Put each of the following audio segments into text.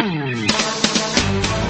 Thank you.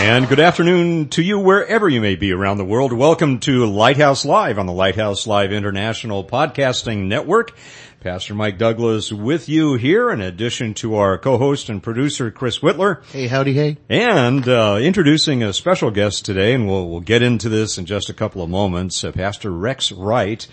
And good afternoon to you wherever you may be around the world. Welcome to Lighthouse Live on the Lighthouse Live International Podcasting Network. Pastor Mike Douglas with you here in addition to our co-host and producer Chris Whitler. Hey, howdy, hey. And uh, introducing a special guest today, and we'll, we'll get into this in just a couple of moments, uh, Pastor Rex Wright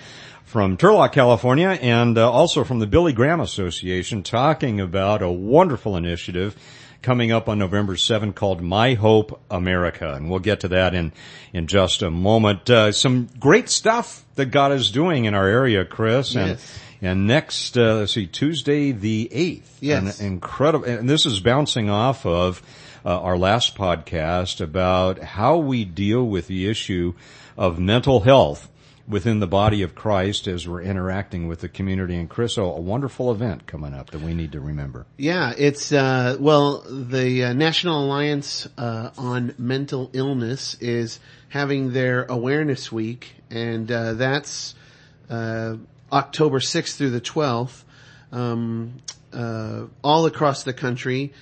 from Turlock, California, and uh, also from the Billy Graham Association talking about a wonderful initiative coming up on November 7 called My Hope America. And we'll get to that in, in just a moment. Uh, some great stuff that God is doing in our area, Chris. Yes. And, and next, uh, let's see, Tuesday the 8th. Yes. An incredible, and this is bouncing off of uh, our last podcast about how we deal with the issue of mental health within the body of Christ as we're interacting with the community. And Chris, oh, a wonderful event coming up that we need to remember. Yeah, it's, uh, well, the uh, National Alliance uh, on Mental Illness is having their awareness week and uh, that's uh, October 6th through the 12th. Um, uh, all across the country,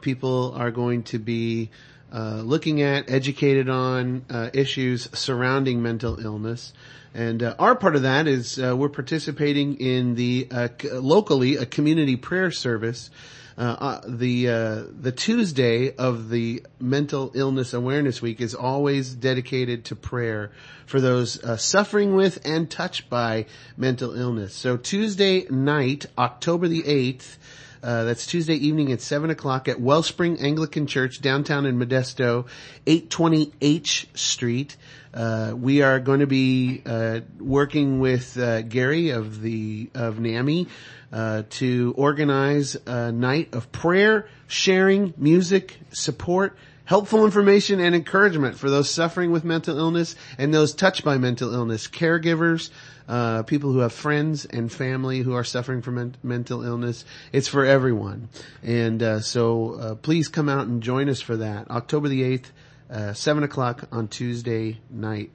people are going to be uh, looking at, educated on uh, issues surrounding mental illness. And uh, our part of that is uh, we're participating in the uh, locally a community prayer service. the the Tuesday of the Mental Illness Awareness Week is always dedicated to prayer for those suffering with and touched by mental illness. So Tuesday night, October the eighth. Uh, that's Tuesday evening at 7 o'clock at Wellspring Anglican Church downtown in Modesto, 820 H Street. Uh, we are going to be uh, working with uh, Gary of the of NAMI uh, to organize a night of prayer, sharing, music, support, helpful information, and encouragement for those suffering with mental illness and those touched by mental illness, caregivers, uh, people who have friends and family who are suffering from men- mental illness. It's for everyone. And uh, so uh, please come out and join us for that. October the 8th, uh, 7 o'clock on Tuesday night.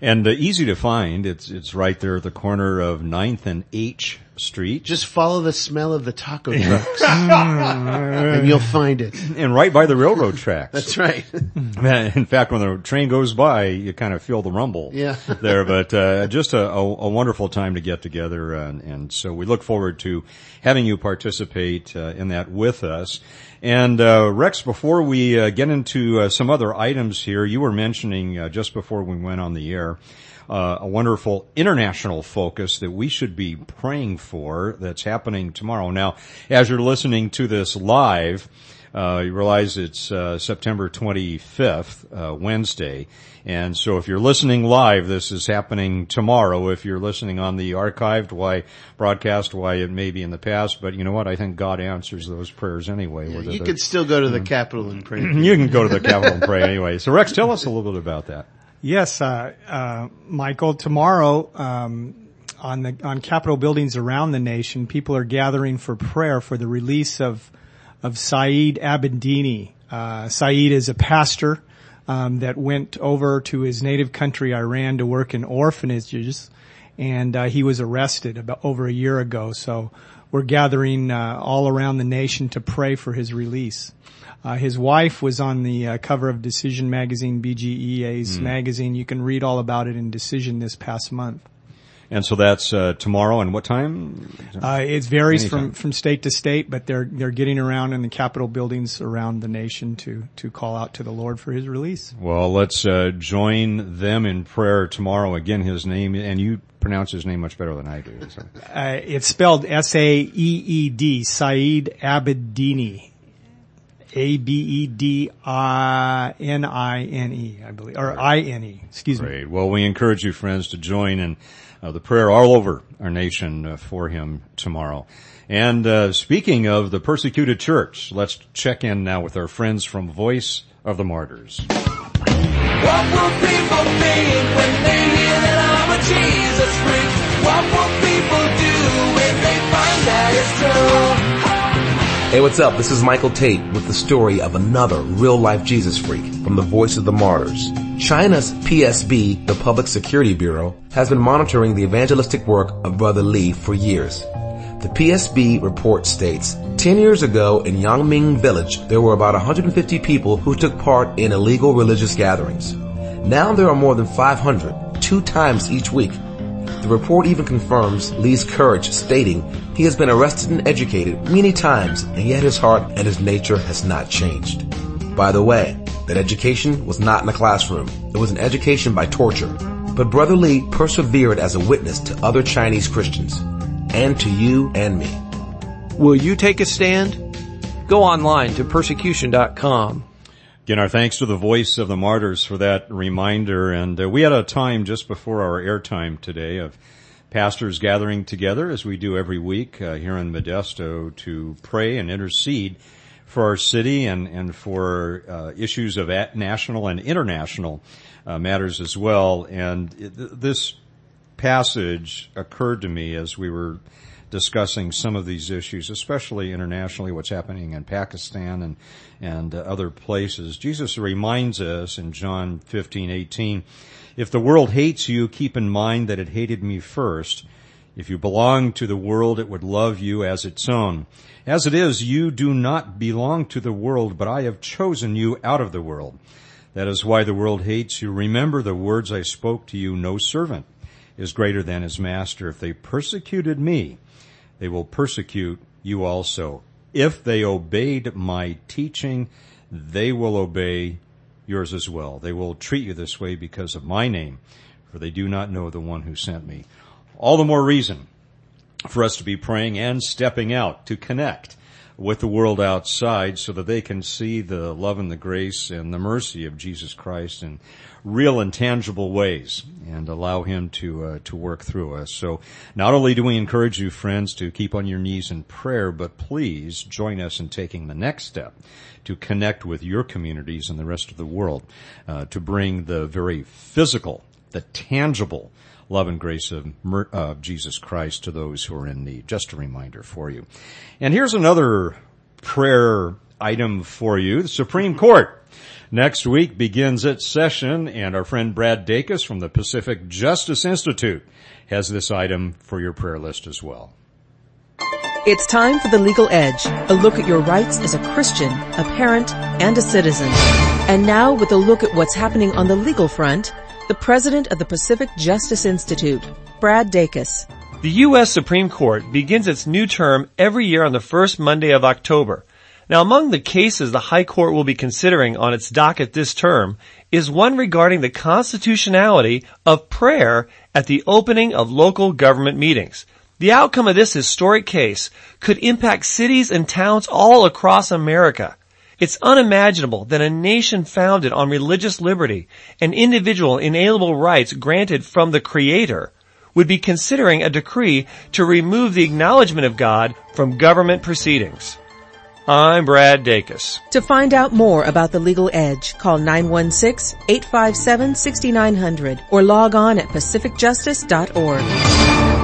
And uh, easy to find. It's it's right there at the corner of 9th and H Street. Just follow the smell of the taco trucks, and you'll find it. And right by the railroad tracks. That's right. In fact, when the train goes by, you kind of feel the rumble. Yeah. there, but uh, just a, a, a, wonderful time to get together, and, and, so we look forward to having you participate uh, in that with us. And uh, Rex, before we uh, get into uh, some other items here, you were mentioning uh, just before we went on the air uh, a wonderful international focus that we should be praying for that's happening tomorrow. Now, as you're listening to this live, uh, you realize it's uh, September 25th, uh, Wednesday. And so if you're listening live, this is happening tomorrow. If you're listening on the archived, why broadcast, why it may be in the past. But you know what? I think God answers those prayers anyway. Yeah, you could still go to the Capitol and pray. you can go to the Capitol and pray anyway. So Rex, tell us a little bit about that. Yes, uh, uh, Michael. Tomorrow, um, on the on Capitol buildings around the nation, people are gathering for prayer for the release of of Saeed Abedini. Uh, Saeed is a pastor um, that went over to his native country, Iran, to work in orphanages, and uh, he was arrested about over a year ago. So we're gathering uh, all around the nation to pray for his release. Uh, his wife was on the uh, cover of Decision magazine, BGEA's mm. magazine. You can read all about it in Decision this past month. And so that's uh, tomorrow, and what time? Uh, it varies Anytime. from, from state to state, but they're they're getting around in the Capitol buildings around the nation to to call out to the Lord for His release. Well, let's uh, join them in prayer tomorrow. Again, His name, and you pronounce his name much better than I do. So. Uh, it's spelled S-A-E-E-D, Saeed Abedini. A-B-E-D-I-N-I-N-E, I believe, or I-N-E, excuse me. Great. Well, we encourage you friends to join in uh, the prayer all over our nation uh, for him tomorrow. And uh, speaking of the persecuted church, let's check in now with our friends from Voice of the Martyrs. What will people think when they hear that I'm a Jesus freak? What will people do when they find that it's true? Hey, what's up? This is Michael Tait with the story of another real life Jesus freak from the Voice of the Martyrs. China's PSB, the Public Security Bureau, has been monitoring the evangelistic work of Brother Lee for years. The PSB report states, 10 years ago in Yangming village, there were about 150 people who took part in illegal religious gatherings. Now there are more than 500, two times each week. The report even confirms Lee's courage, stating he has been arrested and educated many times, and yet his heart and his nature has not changed. By the way, that education was not in a classroom. It was an education by torture. But Brother Lee persevered as a witness to other Chinese Christians, and to you and me. Will you take a stand? Go online to persecution.com. Again, our thanks to the voice of the martyrs for that reminder. And uh, we had a time just before our airtime today of pastors gathering together as we do every week uh, here in Modesto to pray and intercede for our city and, and for uh, issues of national and international uh, matters as well. And it, this passage occurred to me as we were discussing some of these issues, especially internationally, what's happening in Pakistan and and other places. Jesus reminds us in John 15:18, if the world hates you, keep in mind that it hated me first. If you belong to the world, it would love you as its own. As it is, you do not belong to the world, but I have chosen you out of the world. That is why the world hates you. Remember the words I spoke to you. No servant is greater than his master. If they persecuted me, they will persecute you also. If they obeyed my teaching, they will obey yours as well. They will treat you this way because of my name, for they do not know the one who sent me. All the more reason for us to be praying and stepping out to connect with the world outside so that they can see the love and the grace and the mercy of Jesus Christ in real and tangible ways and allow him to uh, to work through us. So not only do we encourage you friends to keep on your knees in prayer, but please join us in taking the next step to connect with your communities and the rest of the world uh, to bring the very physical, the tangible love and grace of, of Jesus Christ to those who are in need. Just a reminder for you. And here's another prayer item for you. The Supreme Court next week begins its session and our friend Brad Dacus from the Pacific Justice Institute has this item for your prayer list as well. It's time for the legal edge, a look at your rights as a Christian, a parent, and a citizen. And now with a look at what's happening on the legal front, the president of the Pacific Justice Institute, Brad Dacus. The U.S. Supreme Court begins its new term every year on the first Monday of October. Now among the cases the High Court will be considering on its docket this term is one regarding the constitutionality of prayer at the opening of local government meetings. The outcome of this historic case could impact cities and towns all across America. It's unimaginable that a nation founded on religious liberty and individual inalienable rights granted from the Creator would be considering a decree to remove the acknowledgement of God from government proceedings. I'm Brad Dacus. To find out more about the legal edge, call 916-857-6900 or log on at pacificjustice.org.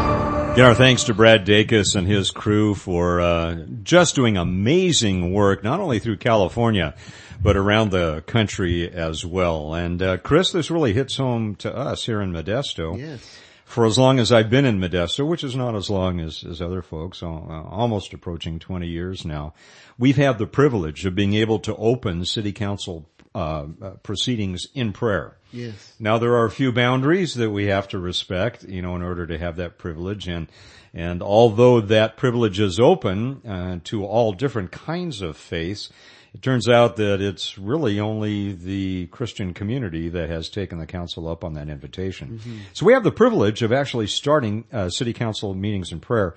Again, our thanks to Brad Dacus and his crew for uh, just doing amazing work, not only through California, but around the country as well. And uh, Chris, this really hits home to us here in Modesto. Yes. For as long as I've been in Modesto, which is not as long as, as other folks, uh, almost approaching 20 years now, we've had the privilege of being able to open city council uh, uh, proceedings in prayer. Yes. Now there are a few boundaries that we have to respect, you know, in order to have that privilege. And and although that privilege is open uh, to all different kinds of faiths, it turns out that it's really only the Christian community that has taken the council up on that invitation. So we have the privilege of actually starting uh, city council meetings in prayer.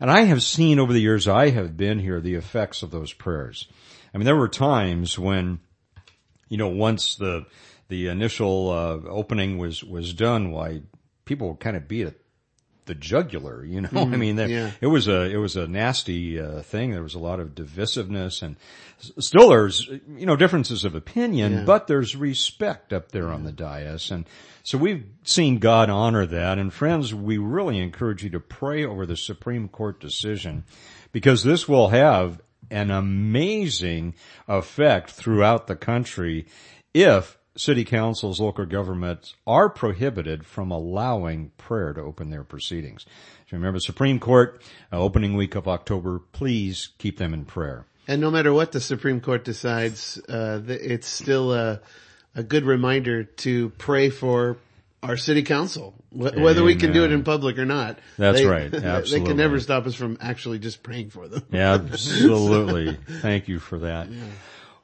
And I have seen over the years I have been here the effects of those prayers. I mean, there were times when you know, once the the initial uh, opening was was done, why people kind of beat it the jugular. You know, I mean, there, yeah. it was a it was a nasty uh, thing. There was a lot of divisiveness, and still there's you know differences of opinion, Yeah. but there's respect up there on the dais, and so we've seen God honor that. And friends, we really encourage you to pray over the Supreme Court decision because this will have an amazing effect throughout the country if city councils, local governments are prohibited from allowing prayer to open their proceedings. So remember, Supreme Court, uh, opening week of October, please keep them in prayer. And no matter what the Supreme Court decides, uh, it's still a, a good reminder to pray for our city council, wh- whether we can do it in public or not. That's They- right. They can never stop us from actually just praying for them. Absolutely. Thank you for that.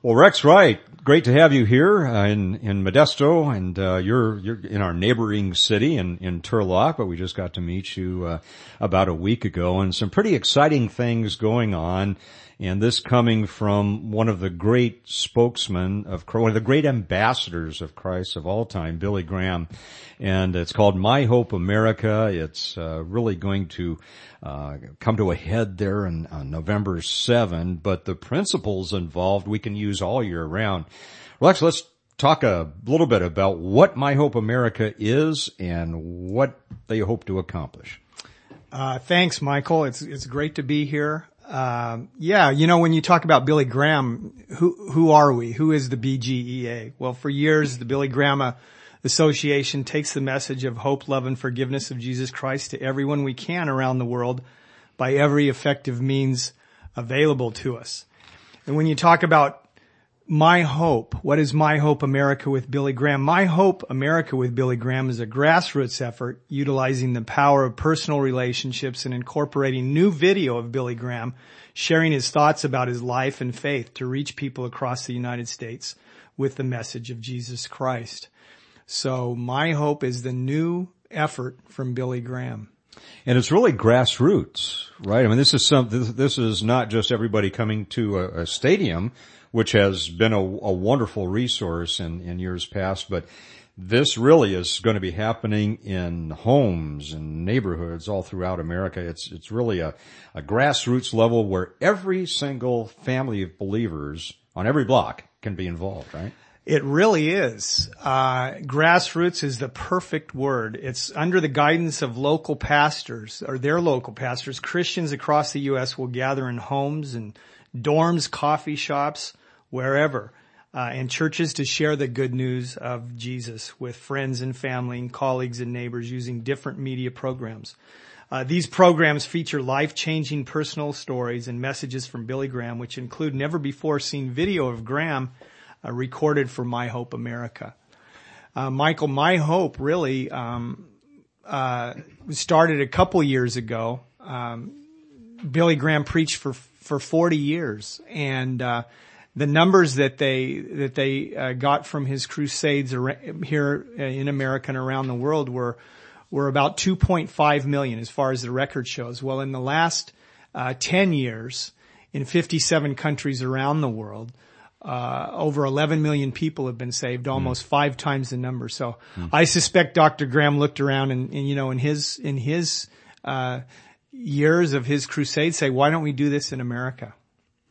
Well, Rex Wright, great to have you here uh, in in Modesto, and uh, you're you're in our neighboring city in in Turlock, but we just got to meet you uh, about a week ago, and some pretty exciting things going on. And this coming from one of the great spokesmen of one of the great ambassadors of Christ of all time, Billy Graham. And it's called My Hope America. It's uh, really going to uh, come to a head there in, on November 7, but the principles involved we can use all year round. Rex, let's talk a little bit about what My Hope America is and what they hope to accomplish. Uh, thanks, Michael. It's it's great to be here. Um, yeah, you know, when you talk about Billy Graham, who who are we? Who is the BGEA? Well, for years, the Billy Graham Association takes the message of hope, love, and forgiveness of Jesus Christ to everyone we can around the world by every effective means available to us. And when you talk about my Hope. What is My Hope America with Billy Graham? My Hope America with Billy Graham is a grassroots effort utilizing the power of personal relationships and incorporating new video of Billy Graham sharing his thoughts about his life and faith to reach people across the United States with the message of Jesus Christ. So My Hope is the new effort from Billy Graham. And it's really grassroots, right? I mean, this is some, this, this is not just everybody coming to a, a stadium, which has been a, a wonderful resource in, in years past, but this really is going to be happening in homes and neighborhoods all throughout America. It's, it's really a, a grassroots level where every single family of believers on every block can be involved, right? It really is. Uh, grassroots is the perfect word. It's under the guidance of local pastors or their local pastors. Christians across the U.S. will gather in homes and dorms, coffee shops, wherever, uh, and churches to share the good news of Jesus with friends and family and colleagues and neighbors using different media programs. Uh, these programs feature life-changing personal stories and messages from Billy Graham, which include never before seen video of Graham uh, recorded for My Hope America. Uh, Michael, My Hope really um, uh, started a couple years ago. Um, Billy Graham preached for for 40 years, and uh, the numbers that they that they uh, got from his crusades here in America and around the world were were about 2.5 million, as far as the record shows. Well, in the last uh, 10 years, in 57 countries around the world, uh, over 11 million people have been saved, almost five times the number. So I suspect Dr. Graham looked around and, and you know, in his, in his, uh, years of his crusade say, why don't we do this in America?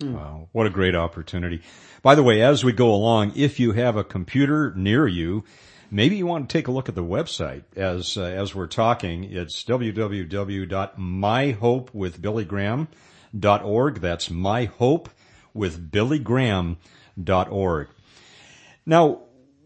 Wow, what a great opportunity. By the way, as we go along, if you have a computer near you, maybe you want to take a look at the website as uh, as we're talking. It's www.myhopewithbillygraham.org. That's myhopewithbillygraham.org. Now,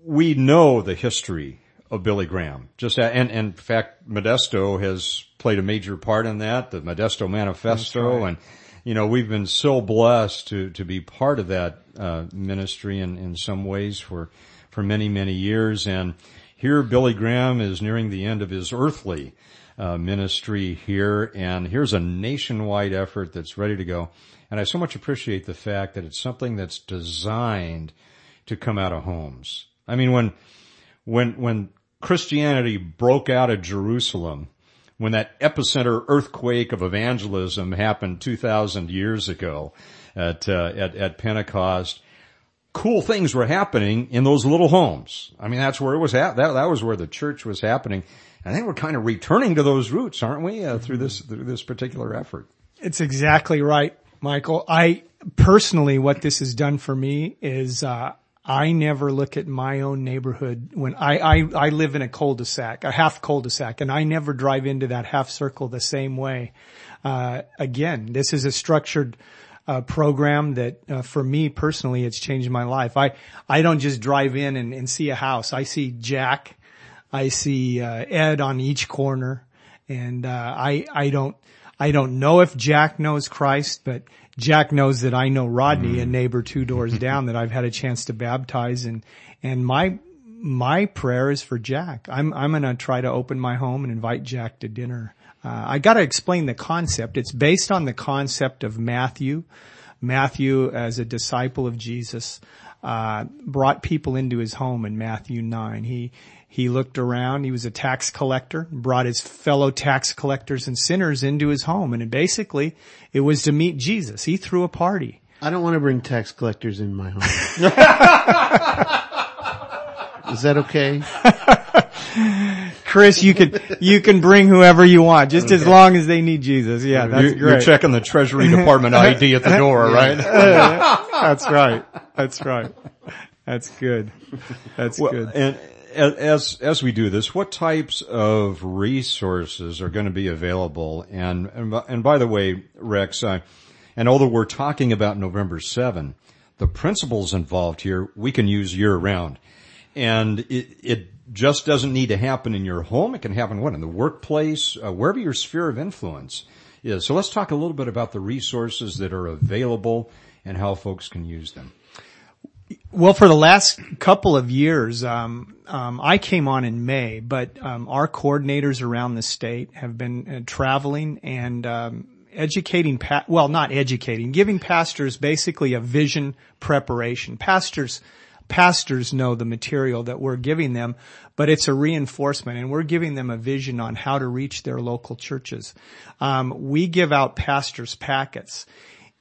we know the history of Billy Graham. Just a- and, and in fact, Modesto has played a major part in that. The Modesto Manifesto, and you know, we've been so blessed to, to be part of that, uh, ministry in, in some ways for, for many, many years. And here Billy Graham is nearing the end of his earthly, uh, ministry here. And here's a nationwide effort that's ready to go. And I so much appreciate the fact that it's something that's designed to come out of homes. I mean, when, when, when Christianity broke out of Jerusalem, when that epicenter earthquake of evangelism happened 2,000 years ago at, uh, at, at Pentecost, cool things were happening in those little homes. I mean, that's where it was at. That, that was where the church was happening. I think we're kind of returning to those roots, aren't we, uh, through this, through this particular effort? It's exactly right, Michael. I personally, what this has done for me is, uh, I never look at my own neighborhood when I, I, I live in a cul-de-sac, a half cul-de-sac, and I never drive into that half circle the same way. Uh, again, this is a structured, uh, program that, uh, for me personally, it's changed my life. I, I don't just drive in and, and see a house. I see Jack. I see, uh, Ed on each corner and, uh, I, I don't, I don't know if Jack knows Christ, but Jack knows that I know Rodney, a neighbor two doors down that I've had a chance to baptize and, and my, my prayer is for Jack. I'm, I'm going to try to open my home and invite Jack to dinner. Uh, I got to explain the concept. It's based on the concept of Matthew. Matthew, as a disciple of Jesus, uh, brought people into his home in Matthew 9. He, he looked around. He was a tax collector, brought his fellow tax collectors and sinners into his home. And basically, it was to meet Jesus. He threw a party. I don't want to bring tax collectors in my home. Is that okay? Chris, you can, you can bring whoever you want, just as long as they need Jesus. Yeah, that's You're, great. you're checking the Treasury Department ID at the door, right? That's right. That's right. That's good. That's Well, good. And a- as as we do this, what types of resources are going to be available? And and, by- and by the way, Rex, I, and although we're talking about November seven, the principles involved here we can use year round, and it it just doesn't need to happen in your home. It can happen what in the workplace, uh, wherever your sphere of influence is. So let's talk a little bit about the resources that are available and how folks can use them. Well, for the last couple of years, um, um, I came on in May, but um, our coordinators around the state have been uh, traveling and um, educating. Pa- well, not educating, giving pastors basically a vision preparation. Pastors, pastors know the material that we're giving them, but it's a reinforcement, and we're giving them a vision on how to reach their local churches. Um, we give out pastors packets.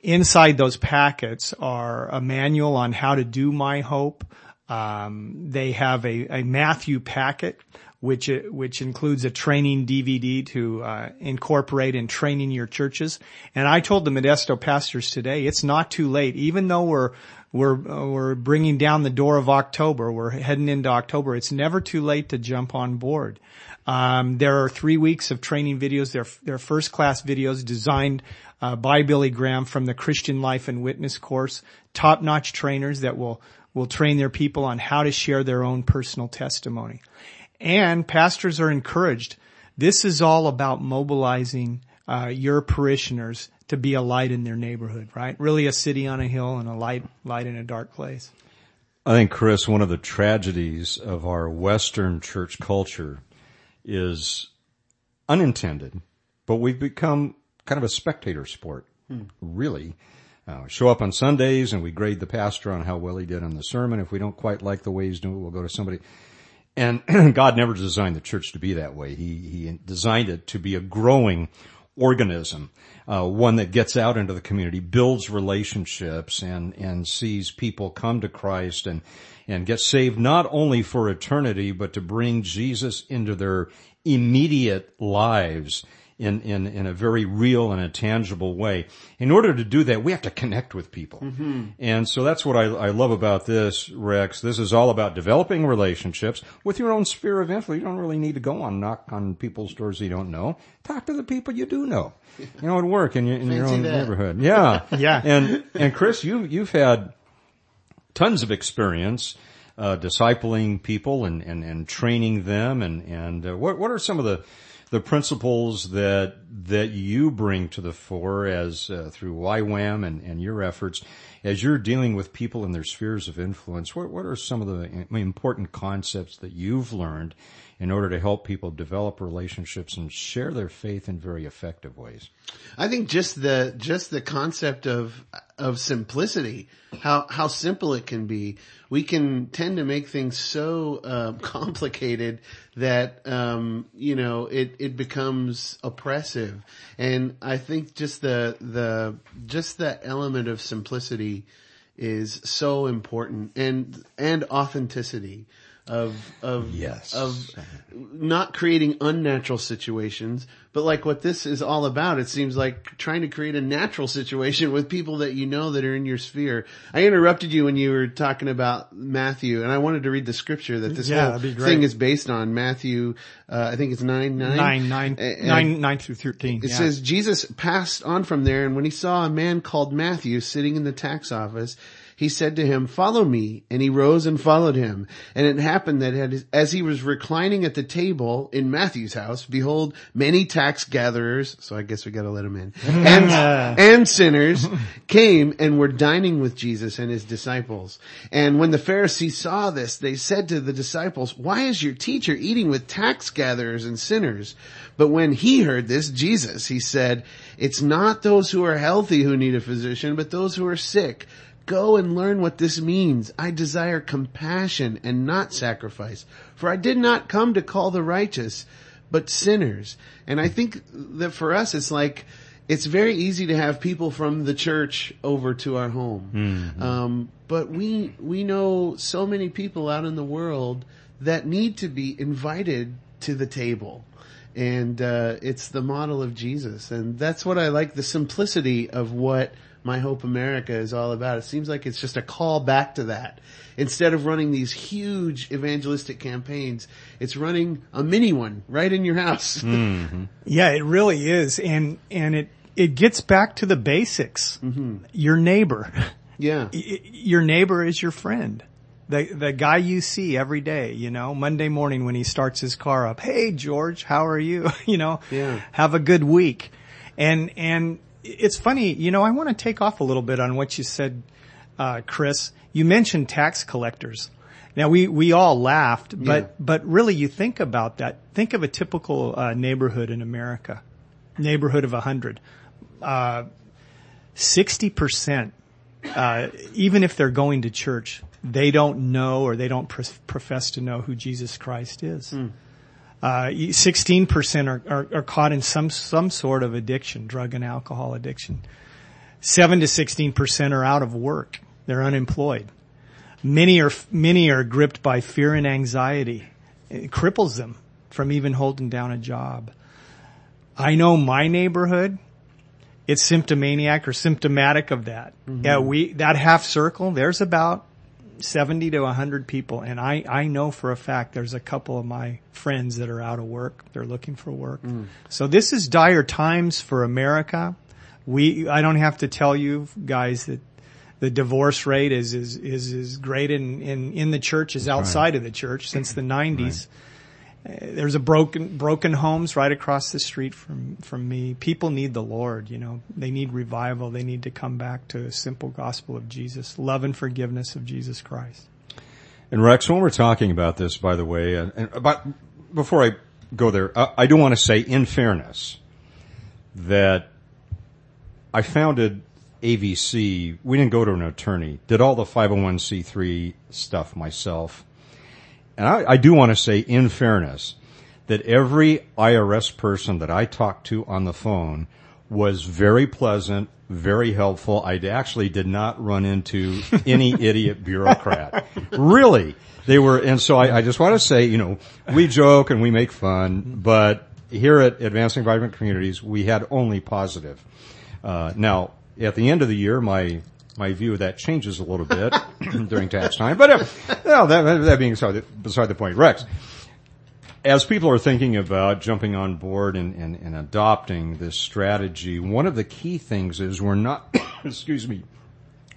Inside those packets are a manual on how to do My Hope. Um, they have a, a Matthew packet, which which includes a training DVD to uh, incorporate in training your churches. And I told the Modesto pastors today, it's not too late, even though we're we're uh, we're bringing down the door of October. We're heading into October. It's never too late to jump on board. Um, there are three weeks of training videos. They're, they're first class videos designed uh, by Billy Graham from the Christian Life and Witness course. Top notch trainers that will will train their people on how to share their own personal testimony. And pastors are encouraged. This is all about mobilizing uh, your parishioners to be a light in their neighborhood, right? Really a city on a hill and a light light in a dark place. I think, Chris, one of the tragedies of our Western church culture is unintended, but we've become kind of a spectator sport, really. Uh, show up on Sundays and we grade the pastor on how well he did on the sermon. If we don't quite like the way he's doing it, we'll go to somebody. And God never designed the church to be that way. He, he designed it to be a growing organism, uh, one that gets out into the community, builds relationships and, and sees people come to Christ and, and get saved not only for eternity, but to bring Jesus into their immediate lives in, in, in a very real and a tangible way. In order to do that, we have to connect with people. Mm-hmm. And so that's what I, I love about this, Rex. This is all about developing relationships with your own sphere of influence. You don't really need to go on knock on people's doors you don't know. Talk to the people you do know. You know, at work in your, in your own that. neighborhood. Yeah. Yeah. And, and Chris, you, you've had tons of experience uh, discipling people and, and, and training them and and uh, what what are some of the the principles that that you bring to the fore as uh, through YWAM and, and your efforts as you're dealing with people in their spheres of influence. What what are some of the important concepts that you've learned in order to help people develop relationships and share their faith in very effective ways? I think just the just the concept of of simplicity, how how simple it can be. We can tend to make things so uh, complicated that um, you know it it becomes oppressive. And I think just the the just the element of simplicity is so important, and and authenticity of of Yes. of not creating unnatural situations, but like what this is all about, it seems like trying to create a natural situation with people that you know that are in your sphere. I interrupted you when you were talking about Matthew, and I wanted to read the scripture that this Yeah, whole that'd be great. thing is based on. Matthew, uh, I think it's nine nine Nine, nine, A- and- nine, nine through 13. it yeah. says Jesus passed on from there and when he saw a man called Matthew sitting in the tax office, he said to him, follow me. And he rose and followed him. And it happened that as he was reclining at the table in Matthew's house, behold, many tax gatherers, so I guess we gotta let him in, and, and sinners came and were dining with Jesus and his disciples. And when the Pharisees saw this, they said to the disciples, why is your teacher eating with tax gatherers and sinners? But when he heard this, Jesus, he said, it's not those who are healthy who need a physician, but those who are sick. Go and learn what this means. I desire compassion and not sacrifice. For I did not come to call the righteous, but sinners. And I think that for us, it's like, it's very easy to have people from the church over to our home. Um, but we, we know so many people out in the world that need to be invited to the table. And, uh, it's the model of Jesus. And that's what I like, the simplicity of what My Hope America is all about. It seems like it's just a call back to that. Instead of running these huge evangelistic campaigns, it's running a mini one right in your house. Mm-hmm. Yeah, it really is. And, and it, it gets back to the basics. Mm-hmm. Your neighbor. yeah. Your neighbor is your friend. The the guy you see every day, you know, Monday morning when he starts his car up. Hey George, how are you? you know, Yeah. have a good week. And and it's funny, you know, I want to take off a little bit on what you said, uh, Chris. You mentioned tax collectors. Now we we all laughed, but Yeah. but really you think about that. Think of a typical uh, neighborhood in America, neighborhood of a hundred. Uh, Sixty percent uh, even if they're going to church, they don't know or they don't pr- profess to know who Jesus Christ is. Uh, Sixteen percent are, are, are caught in some some sort of addiction, drug and alcohol addiction. Seven to sixteen percent are out of work; they're unemployed. Many are many are gripped by fear and anxiety. It cripples them from even holding down a job. I know my neighborhood it's symptomaniac or symptomatic of that. Mm-hmm. Yeah, we, that half circle, there's about 70 to 100 people. And I, I know for a fact there's a couple of my friends that are out of work. They're looking for work. So this is dire times for America. We, I don't have to tell you guys that the divorce rate is, is, is as great in, in, in the church as outside of the church since the 90s. Uh, Uh, there's a broken broken homes right across the street from from me. People need the Lord, you know. They need revival. They need to come back to a simple gospel of Jesus, love and forgiveness of Jesus Christ. And Rex, when we're talking about this, by the way, and, and about before I go there, I, I do want to say, in fairness, that I founded AVC. We didn't go to an attorney. Did all the 501c3 stuff myself. And I, I do want to say, in fairness, that every IRS person that I talked to on the phone was very pleasant, very helpful. I actually did not run into any idiot bureaucrat. Really. They were, and so I, I just want to say, you know, we joke and we make fun, but here at Advancing Vibrant Communities, we had only positive. Uh, now, at the end of the year, my my view of that changes a little bit during tax time. But uh, no, that, that being beside the, beside the point, Rex. As people are thinking about jumping on board and, and, and adopting this strategy, one of the key things is we're not, excuse me,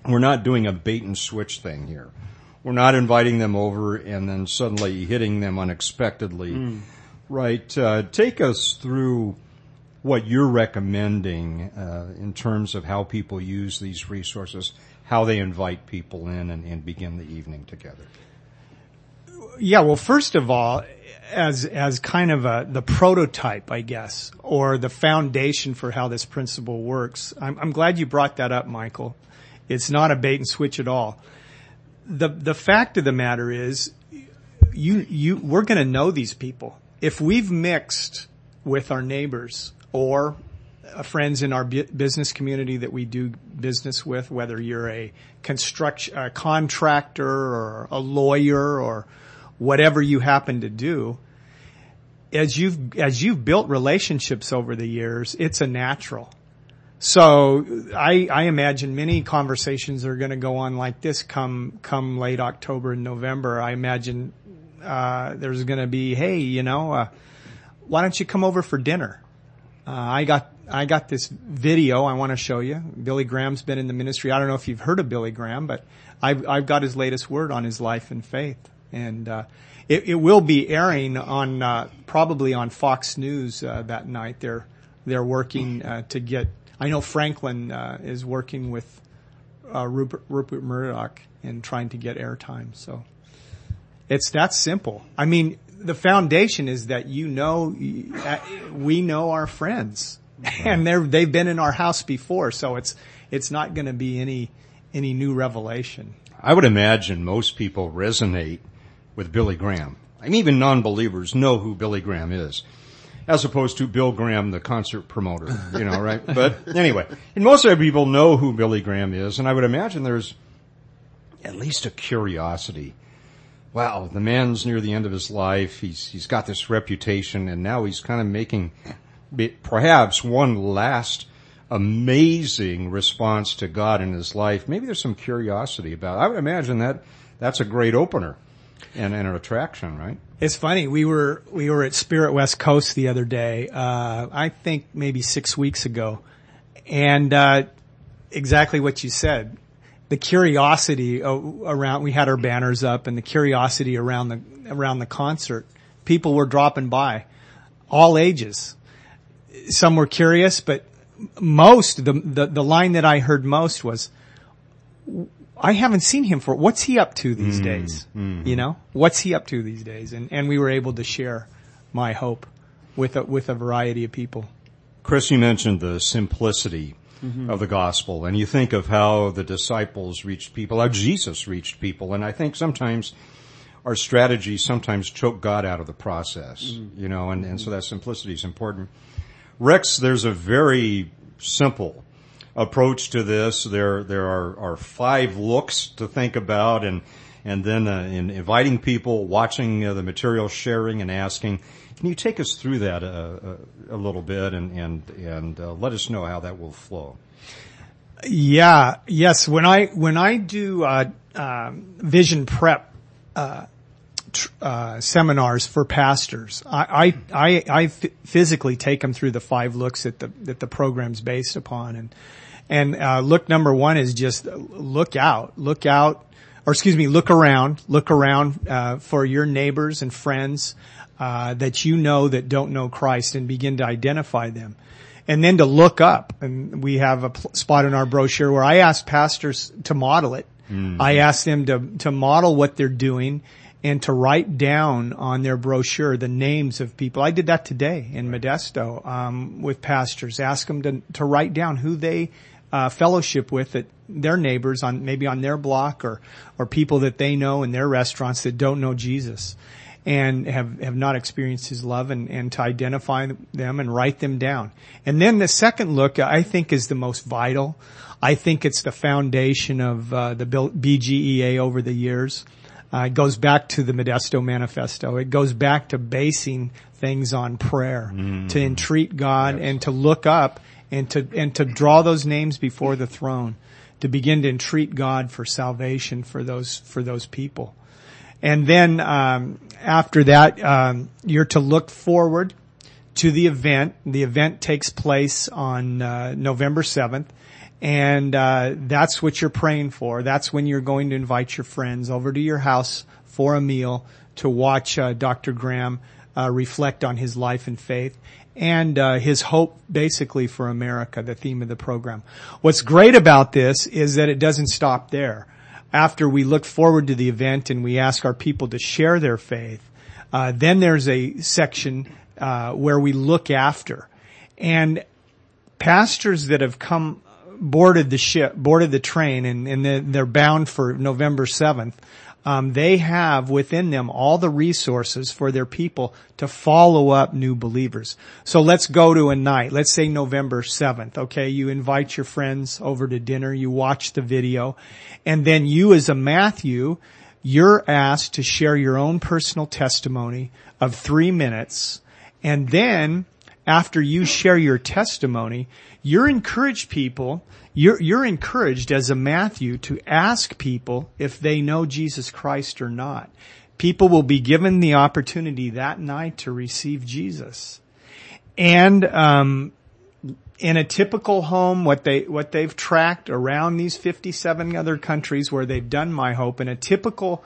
we're not doing a bait and switch thing here. We're not inviting them over and then suddenly hitting them unexpectedly Right. Uh, take us through what you're recommending uh, in terms of how people use these resources, how they invite people in and, and begin the evening together. Yeah, well, first of all, as as kind of a the prototype, I guess, or the foundation for how this principle works. I'm, I'm glad you brought that up, Michael. It's not a bait and switch at all. The the fact of the matter is, you you we're going to know these people if we've mixed with our neighbors or uh, friends in our bu- business community that we do business with, whether you're a construction a contractor or a lawyer or whatever you happen to do, as you've as you've built relationships over the years, it's a natural. So I, I imagine many conversations are going to go on like this come come late October and November. I imagine uh, there's going to be, hey, you know, uh, why don't you come over for dinner? Uh, I got I got this video I want to show you. Billy Graham's been in the ministry. I don't know if you've heard of Billy Graham, but I've I've got his latest word on his life and faith, and uh, it, it will be airing on uh, probably on Fox News uh, that night. They're they're working uh, to get. I know Franklin uh, is working with uh, Rupert, Rupert Murdoch and trying to get airtime. So it's that simple. I mean, the foundation is that you know, we know our friends and they're, they've been in our house before. So it's, it's not going to be any, any new revelation. I would imagine most people resonate with Billy Graham. I mean, even non-believers know who Billy Graham is, as opposed to Bill Graham, the concert promoter, you know, right? But anyway, and most other people know who Billy Graham is, and I would imagine there's at least a curiosity. Wow, the man's near the end of his life. He's, he's got this reputation and now he's kind of making perhaps one last amazing response to God in his life. Maybe there's some curiosity about it. I would imagine that that's a great opener and, and an attraction, right? It's funny. We were we were at Spirit West Coast the other day. Uh, I think maybe six weeks ago, and uh, exactly what you said. The curiosity uh, around. We had our banners up, and the curiosity around the around the concert. People were dropping by, all ages. Some were curious, but most the the, the line that I heard most was, I haven't seen him for what's he up to these mm, days? Mm-hmm. You know, what's he up to these days? And and we were able to share my hope with a, with a variety of people. Chris, you mentioned the simplicity of the gospel, and you think of how the disciples reached people, how Jesus reached people, and I think sometimes our strategies sometimes choke God out of the process, you know, and, and so that simplicity is important. Rex, there's a very simple approach to this. There, there are, are five looks to think about and, and then uh, in inviting people, watching uh, the material, sharing and asking. Can you take us through that uh, a, a little bit and, and, and uh, let us know how that will flow? Yeah, yes. When I when I do uh, um, vision prep uh, uh, seminars for pastors, I physically take them through the five looks that the that the program's based upon, and and uh, look number one is just look out, look out, or excuse me, look around, look around uh, for your neighbors and friends uh, that you know that don't know Christ, and begin to identify them and then to look up. And we have a pl- spot in our brochure where I ask pastors to model it. I ask them to, to model what they're doing and to write down on their brochure the names of people. I did that today in Modesto, um, with pastors. Ask them to, to write down who they, uh, fellowship with at their neighbors on, maybe on their block or, or people that they know in their restaurants that don't know Jesus and have, have not experienced his love and, and to identify them and write them down. And then the second look, I think is the most vital. I think it's the foundation of uh, the BGEA over the years. Uh, it goes back to the Modesto Manifesto. It goes back to basing things on prayer, to entreat God and to look up and to, and to draw those names before the throne, to begin to entreat God for salvation for those, for those people. And then um, after that, um, you're to look forward to the event. The event takes place on uh, November 7th. And uh, that's what you're praying for. That's when you're going to invite your friends over to your house for a meal to watch uh, Dr. Graham uh, reflect on his life and faith and uh, his hope basically for America, the theme of the program. What's great about this is that it doesn't stop there. After we look forward to the event and we ask our people to share their faith, uh, then there's a section uh, where we look after. And pastors that have come boarded the ship, boarded the train, and, and they're- bound for November 7th. Um, they have within them all the resources for their people to follow up new believers. So let's go to a night. Let's say November 7th. Okay. You invite your friends over to dinner. You watch the video and then you as a Matthew, you're asked to share your own personal testimony of three minutes. And then after you share your testimony, you're encouraged people, you're, you're encouraged as a Matthew to ask people if they know Jesus Christ or not. People will be given the opportunity that night to receive Jesus. And, um, in a typical home, what they, what they've tracked around these 57 other countries where they've done My Hope, in a typical,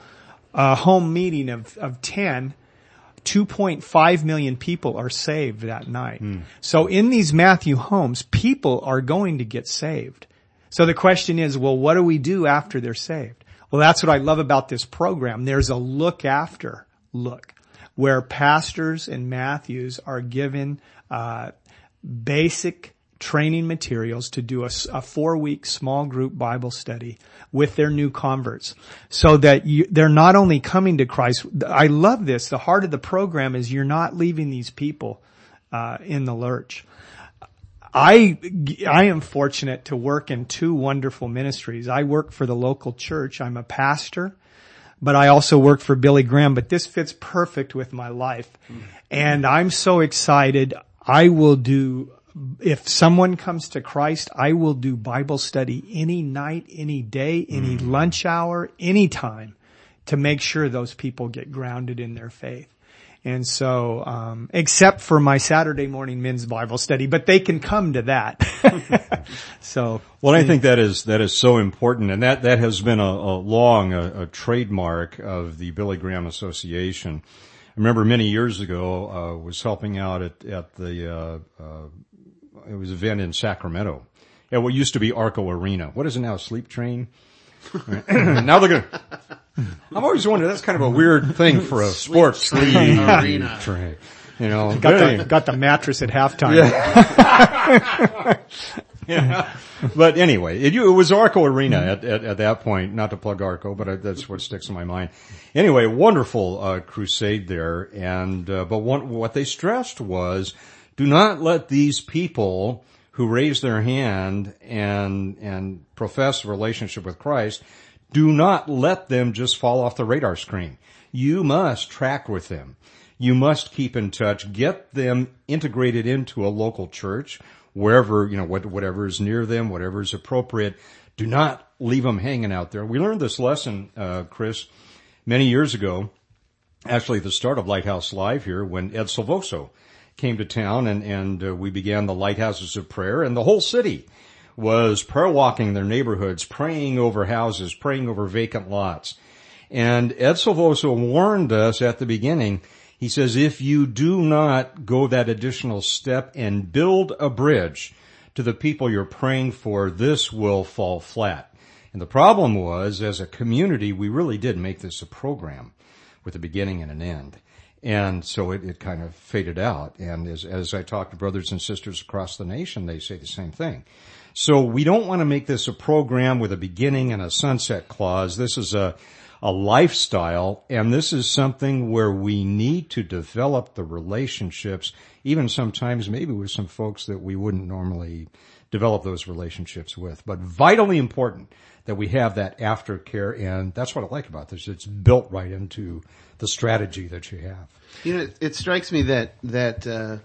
uh, home meeting of, of 10, 2.5 million people are saved that night. So in these Matthew homes, people are going to get saved. So the question is, well, what do we do after they're saved? Well, that's what I love about this program. There's a look after look where pastors and Matthews are given, uh, basic training materials to do a, a four week small group Bible study with their new converts so that you, they're not only coming to Christ. I love this. The heart of the program is you're not leaving these people, uh, in the lurch. I, I am fortunate to work in two wonderful ministries. I work for the local church. I'm a pastor, but I also work for Billy Graham, but this fits perfect with my life. And I'm so excited. I will do, if someone comes to Christ, I will do Bible study any night, any day, any lunch hour, anytime to make sure those people get grounded in their faith. And so, um, except for my Saturday morning men's Bible study, but they can come to that. so, Well, I think that is that is so important, and that that has been a, a long a, a trademark of the Billy Graham Association. I remember many years ago uh, was helping out at at the uh, uh, it was an event in Sacramento at what used to be Arco Arena. What is it now? Sleep Train. now they're gonna. I've always wondered that's kind of a weird thing for a sports league Arena. train. You know, got the, got the mattress at halftime. Yeah, But anyway, it, it was Arco Arena at, at, at that point, not to plug Arco, but I, that's what sticks in my mind. Anyway, wonderful, uh, crusade there. And, uh, but one, what they stressed was, do not let these people who raise their hand and, and profess a relationship with Christ, do not let them just fall off the radar screen. You must track with them. You must keep in touch, get them integrated into a local church, wherever, you know, what, whatever is near them, whatever is appropriate. Do not leave them hanging out there. We learned this lesson, uh, Chris, many years ago, actually at the start of Lighthouse Live here when Ed Silvoso came to town and, and uh, we began the Lighthouses of Prayer and the whole city was prayer walking their neighborhoods, praying over houses, praying over vacant lots. And Ed Silvoso warned us at the beginning, he says, if you do not go that additional step and build a bridge to the people you're praying for, this will fall flat. And the problem was, as a community, we really did make this a program with a beginning and an end. And so it, it kind of faded out. And as, as I talk to brothers and sisters across the nation, they say the same thing. So we don't want to make this a program with a beginning and a sunset clause. This is a, a lifestyle and this is something where we need to develop the relationships, even sometimes maybe with some folks that we wouldn't normally develop those relationships with, but vitally important that we have that aftercare. And that's what I like about this. It's built right into the strategy that you have. You know, it, strikes me that that uh,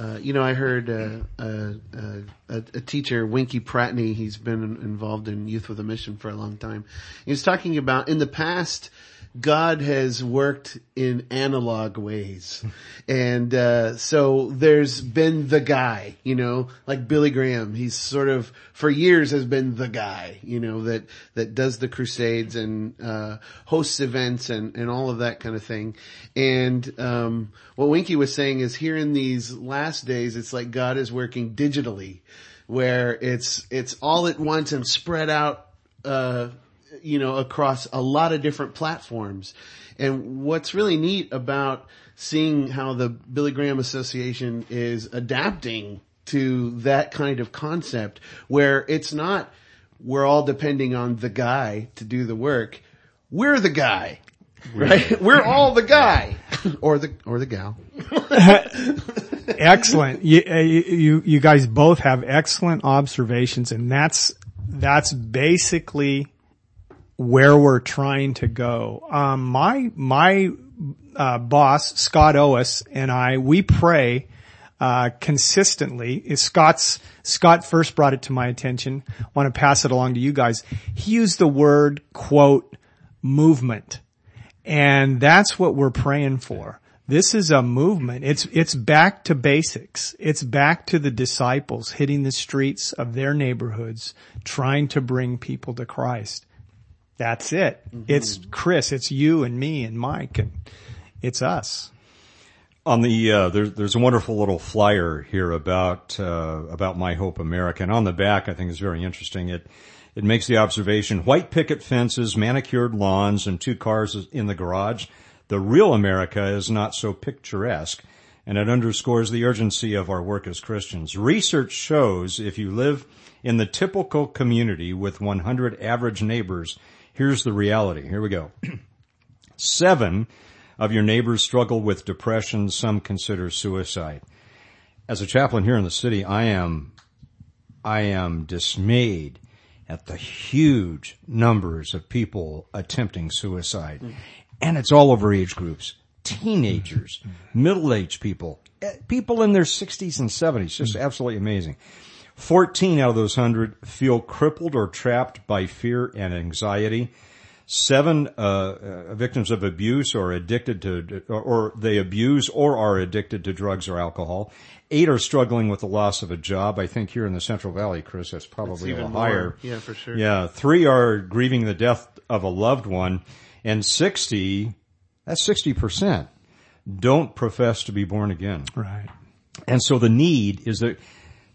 uh, you know, I heard uh, uh, uh, a, a teacher, Winkie Pratney. He's been involved in Youth with a Mission for a long time. He was talking about in the past, God has worked in analog ways, and uh, so there's been the guy, you know, like Billy Graham. He's sort of for years has been the guy, you know, that that does the crusades and uh, hosts events and and all of that kind of thing. And um, what Winkie was saying is here in these last days, it's like God is working digitally, where it's it's all at once and spread out. Uh, you know, across a lot of different platforms. And what's really neat about seeing how the Billy Graham Association is adapting to that kind of concept where it's not we're all depending on the guy to do the work. We're the guy. Right? We're all the guy. or the, or the gal. excellent. You, uh, you, you guys both have excellent observations and that's, that's basically where we're trying to go. Um, my, my, uh, boss, Scott Oas and I, we pray, uh, consistently. Scott's, Scott first brought it to my attention. want to pass it along to you guys. He used the word, quote, movement. And that's what we're praying for. This is a movement. It's, it's back to basics. It's back to the disciples hitting the streets of their neighborhoods, trying to bring people to Christ. That's it. It's Chris, it's you and me and Mike and it's us. On the uh, there's there's a wonderful little flyer here about uh, about My Hope America, and on the back I think is very interesting. It it makes the observation: white picket fences, manicured lawns, and two cars in the garage. The real America is not so picturesque, and it underscores the urgency of our work as Christians. Research shows if you live in the typical community with 100 average neighbors, here's the reality. Here we go. Seven of your neighbors struggle with depression. Some consider suicide. As a chaplain here in the city, I am, I am dismayed at the huge numbers of people attempting suicide. And it's all over age groups. Teenagers, middle-aged people, eh, people in their 60s and 70s. Just absolutely amazing. 14 out of those 100 feel crippled or trapped by fear and anxiety. Seven uh, uh, victims of abuse or addicted to, or, or they abuse or are addicted to drugs or alcohol. Eight are struggling with the loss of a job. I think here in the Central Valley, Chris, that's probably a even more. higher. Yeah, for sure. Yeah, three are grieving the death of a loved one, and 60, that's 60%, don't profess to be born again. Right. And so the need is that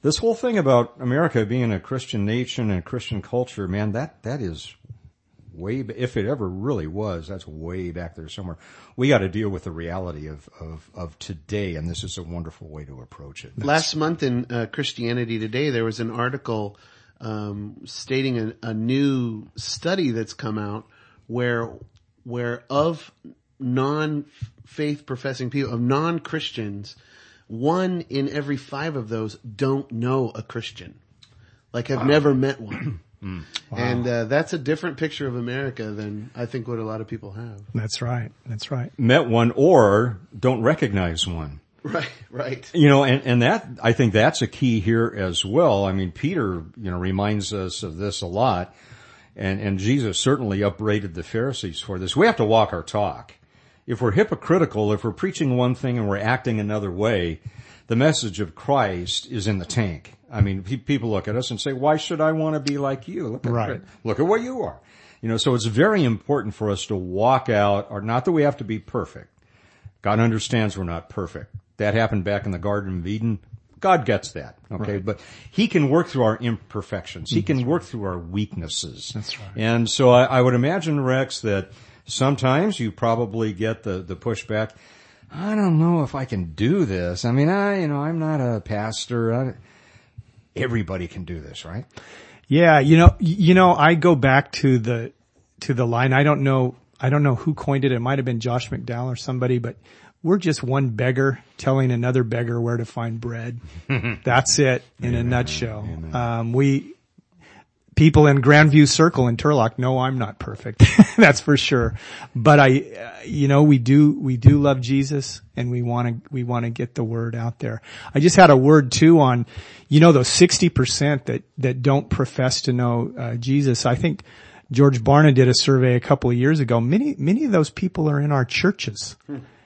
this whole thing about America being a Christian nation and Christian culture, man, that, that is way, if it ever really was, that's way back there somewhere. We got to deal with the reality of, of, of today, and this is a wonderful way to approach it. Last month in uh, Christianity Today, there was an article um, stating a, a new study that's come out where where of non faith professing people of non Christians, one in every five of those don't know a Christian, like have never met one. And uh, that's a different picture of America than I think what a lot of people have. That's right. That's right. Met one or don't recognize one. Right, right. You know, and, and that, I think that's a key here as well. I mean, Peter, you know, reminds us of this a lot. And, and Jesus certainly upbraided the Pharisees for this. We have to walk our talk. If we're hypocritical, if we're preaching one thing and we're acting another way, the message of Christ is in the tank. I mean, pe- people look at us and say, why should I want to be like you? Look at, Right. look at what you are. You know, so it's very important for us to walk out, or not that we have to be perfect. God understands we're not perfect. That happened back in the Garden of Eden. God gets that. Okay. But He can work through our imperfections. He mm, can work through our weaknesses. That's right. And so I, I would imagine, Rex, that sometimes you probably get the, the pushback. I don't know if I can do this. I mean, I, you know, I'm not a pastor. I, everybody can do this, right? Yeah, you know, you know, I go back to the to the line. I don't know, I don't know who coined it. It might have been Josh McDowell or somebody, but we're just one beggar telling another beggar where to find bread. That's it in a nutshell. Um, we people in Grandview Circle in Turlock know I'm not perfect. That's for sure. But I, uh, you know, we do, we do love Jesus and we want to, we want to get the word out there. I just had a word too on, you know, those 60% that, that don't profess to know, uh, Jesus. I think George Barna did a survey a couple of years ago. Many, many of those people are in our churches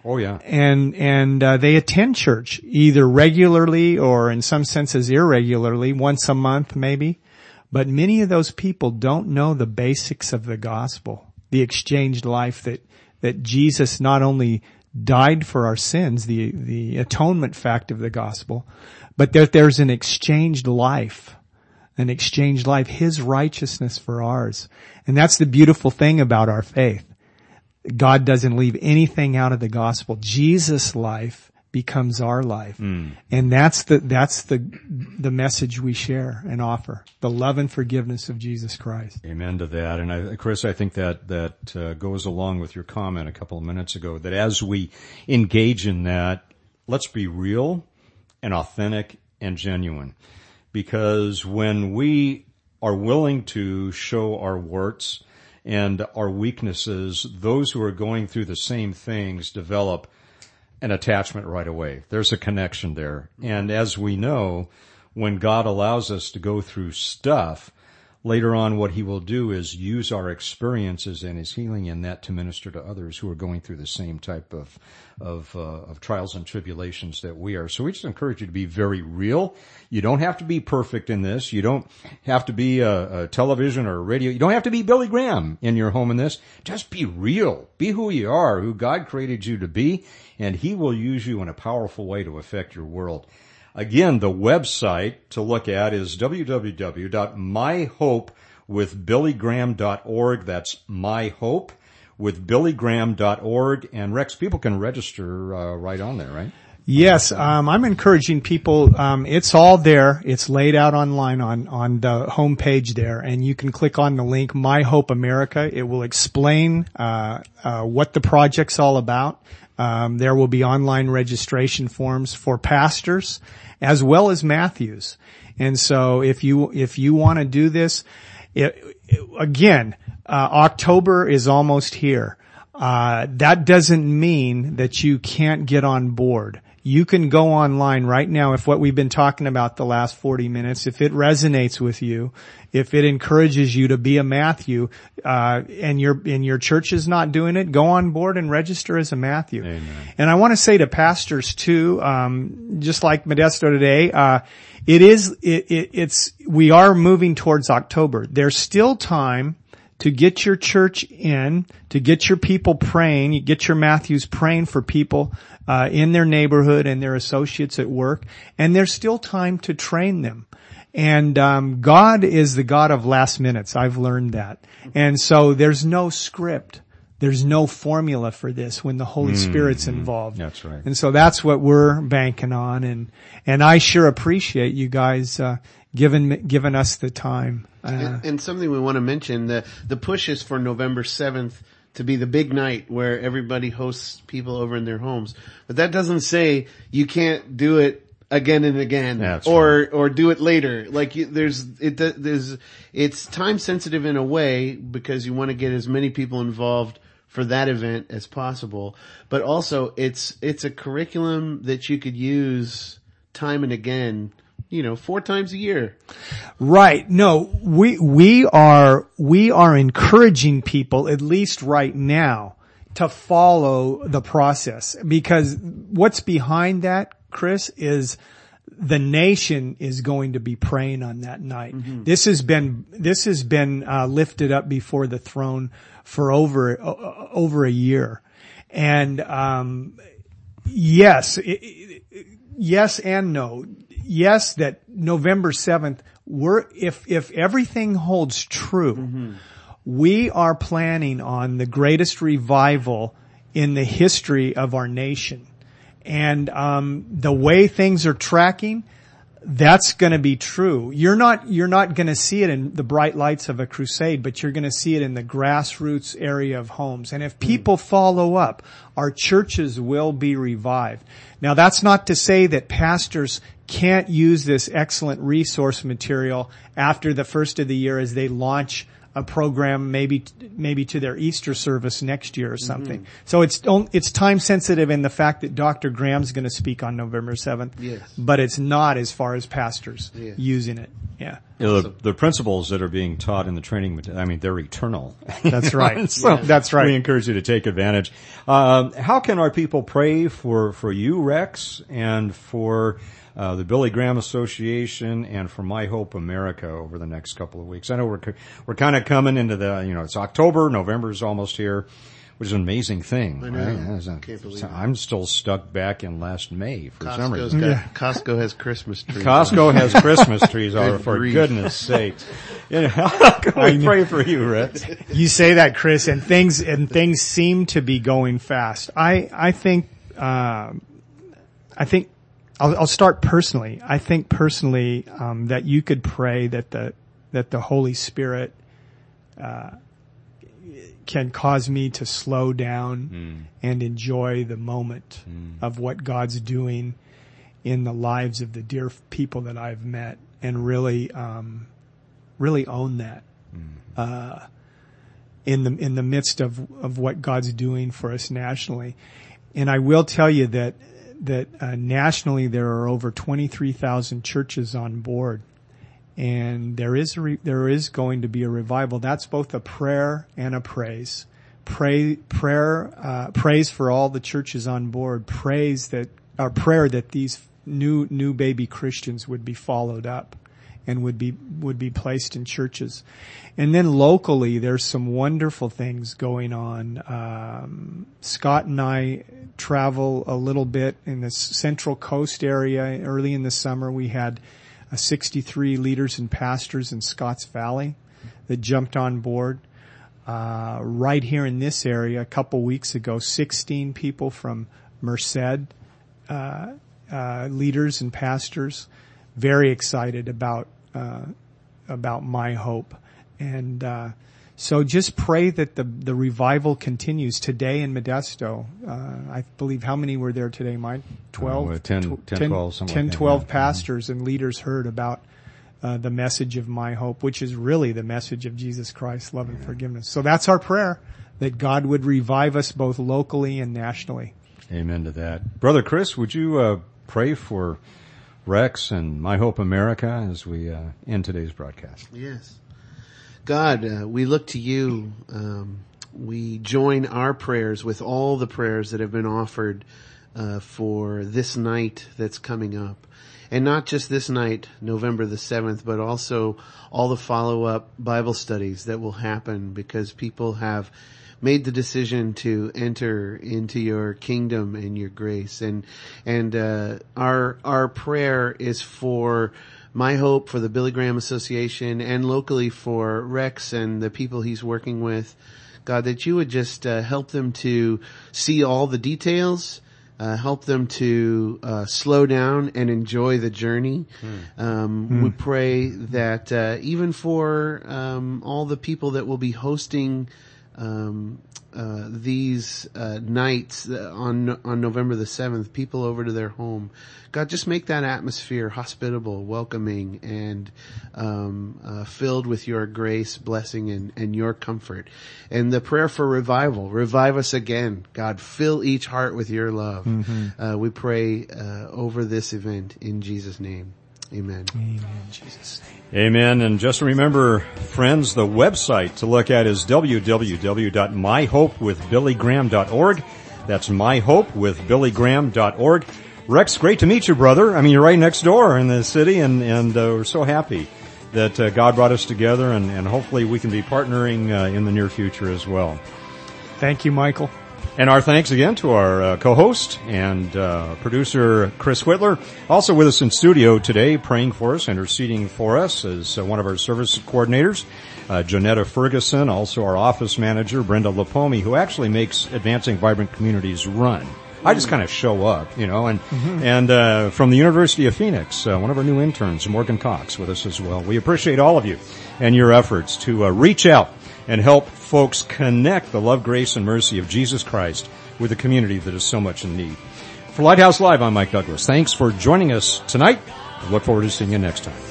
Oh yeah. and and uh, they attend church either regularly or in some senses irregularly, once a month maybe. But many of those people don't know the basics of the gospel, the exchanged life that that Jesus not only died for our sins, the the atonement fact of the gospel, but that there's an exchanged life an exchanged life, His righteousness for ours. And that's the beautiful thing about our faith. God doesn't leave anything out of the gospel. Jesus' life becomes our life. And that's the, that's the, the message we share and offer. The love and forgiveness of Jesus Christ. Amen to that. And I, Chris, I think that that uh, goes along with your comment a couple of minutes ago. That as we engage in that, let's be real and authentic and genuine, because when we are willing to show our warts and our weaknesses, those who are going through the same things develop an attachment right away. There's a connection there. And as we know, when God allows us to go through stuff, later on what he will do is use our experiences and his healing in that to minister to others who are going through the same type of of, uh, of trials and tribulations that we are. So we just encourage you to be very real. You don't have to be perfect in this. You don't have to be a, a television or a radio. You don't have to be Billy Graham in your home in this. Just be real. Be who you are, who God created you to be, and he will use you in a powerful way to affect your world. Again, the website to look at is www.myhopewithbillygraham.org. That's myhopewithbillygraham.org. And Rex, people can register uh, right on there, right? Yes, um, I'm encouraging people. Um, it's all there. It's laid out online on on the homepage there, and you can click on the link "My Hope America." It will explain uh, uh, what the project's all about. Um, there will be online registration forms for pastors as well as Matthews, and so if you if you want to do this, it, again, uh, October is almost here. Uh, that doesn't mean that you can't get on board. You can go online right now if what we've been talking about the last 40 minutes, if it resonates with you, if it encourages you to be a Matthew, uh, and your, and your church is not doing it, go on board and register as a Matthew. And I want to say to pastors too, um, just like Modesto today, uh, it is, it, it, it's, we are moving towards October. There's still time to get your church in, to get your people praying, you get your Matthews praying for people uh, in their neighborhood and their associates at work, and there's still time to train them. And um, God is the God of last minutes. I've learned that, and so there's no script. There's no formula for this when the Holy Spirit's involved. That's right. And so that's what we're banking on, and and I sure appreciate you guys uh, giving giving us the time. Uh, And, and something we want to mention, the, the push is for November 7th to be the big night where everybody hosts people over in their homes. But that doesn't say you can't do it again and again That's or, or do it later. Like you, there's, it, there's, it's time sensitive in a way because you want to get as many people involved for that event as possible. But also it's, it's a curriculum that you could use time and again, you know, four times a year. Right. No, we, we are, we are encouraging people, at least right now, to follow the process because what's behind that, Chris, is the nation is going to be praying on that night. This has been, this has been uh, lifted up before the throne for over, uh, over a year. And, um, yes, i- i- yes and no. Yes, that November 7th, we're, if, if everything holds true, we are planning on the greatest revival in the history of our nation. And, um, the way things are tracking, that's going to be true. You're not, you're not going to see it in the bright lights of a crusade, but you're going to see it in the grassroots area of homes. And if people follow up, our churches will be revived. Now that's not to say that pastors can't use this excellent resource material after the first of the year as they launch a program maybe maybe to their Easter service next year or something. So it's it's time sensitive in the fact that Dr. Graham's going to speak on November 7th. Yes. But it's not as far as pastors Yes. using it. Yeah. You know, the, the principles that are being taught in the training, mat- I mean, they're eternal. That's right. so That's right. We encourage you to take advantage. Um, how can our people pray for, for you, Rex, and for uh, the Billy Graham Association and for My Hope America over the next couple of weeks? I know we're we're kind of coming into the you know it's October, November is almost here. Which is an amazing thing. I know. Right? Yeah, a, Can't believe it. I'm still stuck back in last May for some reason. got, Costco has Christmas trees. Costco has Christmas trees, oh, Good for grief. goodness sake. You know, how we pray for you, Rex? You say that, Chris, and things and things seem to be going fast. I I think um, I think I'll, I'll start personally. I think personally um, that you could pray that the that the Holy Spirit uh, can cause me to slow down and enjoy the moment of what God's doing in the lives of the dear people that I've met, and really um, really own that uh, in the in the midst of of what God's doing for us nationally. And I will tell you that that uh, nationally there are over twenty three thousand churches on board, and there is re- there is going to be a revival. That's both a prayer and a praise. Pray prayer uh, praise for all the churches on board. Praise that our prayer that these new new baby Christians would be followed up and would be would be placed in churches. And then locally, there's some wonderful things going on. Um, Scott and I travel a little bit in the Central Coast area. Early in the summer, we had uh, 63 leaders and pastors in Scotts Valley that jumped on board. Uh, right here in this area, a couple weeks ago, 16 people from Merced, uh, uh, leaders and pastors, very excited about uh, about my hope, and uh, so just pray that the the revival continues today in Modesto. Uh, I believe how many were there today, Mike? Twelve, Uh, 10, Tw- 10, 12, something 10, like that, 12 yeah. pastors and leaders heard about uh, the message of my hope, which is really the message of Jesus Christ, love and forgiveness. So that's our prayer that God would revive us both locally and nationally. Amen to that. Brother Chris, would you uh, pray for Rex and My Hope America as we uh, end today's broadcast? Yes. God, uh, we look to you. Um, we join our prayers with all the prayers that have been offered uh, for this night that's coming up. And not just this night, November the 7th, but also all the follow-up Bible studies that will happen because people have made the decision to enter into your kingdom and your grace. And, and, uh, our, our prayer is for my hope for the Billy Graham Association and locally for Rex and the people he's working with. God, that you would just uh, help them to see all the details, uh, help them to uh, slow down and enjoy the journey. Um, We pray that uh, even for um, all the people that will be hosting um, uh, these uh, nights on on November the seventh, people over to their home. God, just make that atmosphere hospitable, welcoming, and um, uh, filled with Your grace, blessing, and and Your comfort. And the prayer for revival: revive us again, God. Fill each heart with Your love. Uh, we pray uh, over this event in Jesus' name. Amen. Amen. Jesus. Amen. And just remember, friends, the website to look at is www.myhopewithbillygraham.org. That's myhopewithbillygraham.org. Rex, great to meet you, brother. I mean, you're right next door in the city, and and uh, we're so happy that uh, God brought us together, and, and hopefully we can be partnering uh, in the near future as well. Thank you, Michael. And our thanks again to our uh, co-host and uh, producer Chris Whitler, also with us in studio today, praying for us, and interceding for us as uh, one of our service coordinators, uh, Janetta Ferguson, also our office manager Brenda Lapomi, who actually makes Advancing Vibrant Communities run. I just kind of show up, you know, and and uh, from the University of Phoenix, uh, one of our new interns, Morgan Cox, with us as well. We appreciate all of you and your efforts to uh, reach out and help folks connect the love, grace, and mercy of Jesus Christ with a community that is so much in need. For Lighthouse Live, I'm Mike Douglas. Thanks for joining us tonight. I look forward to seeing you next time.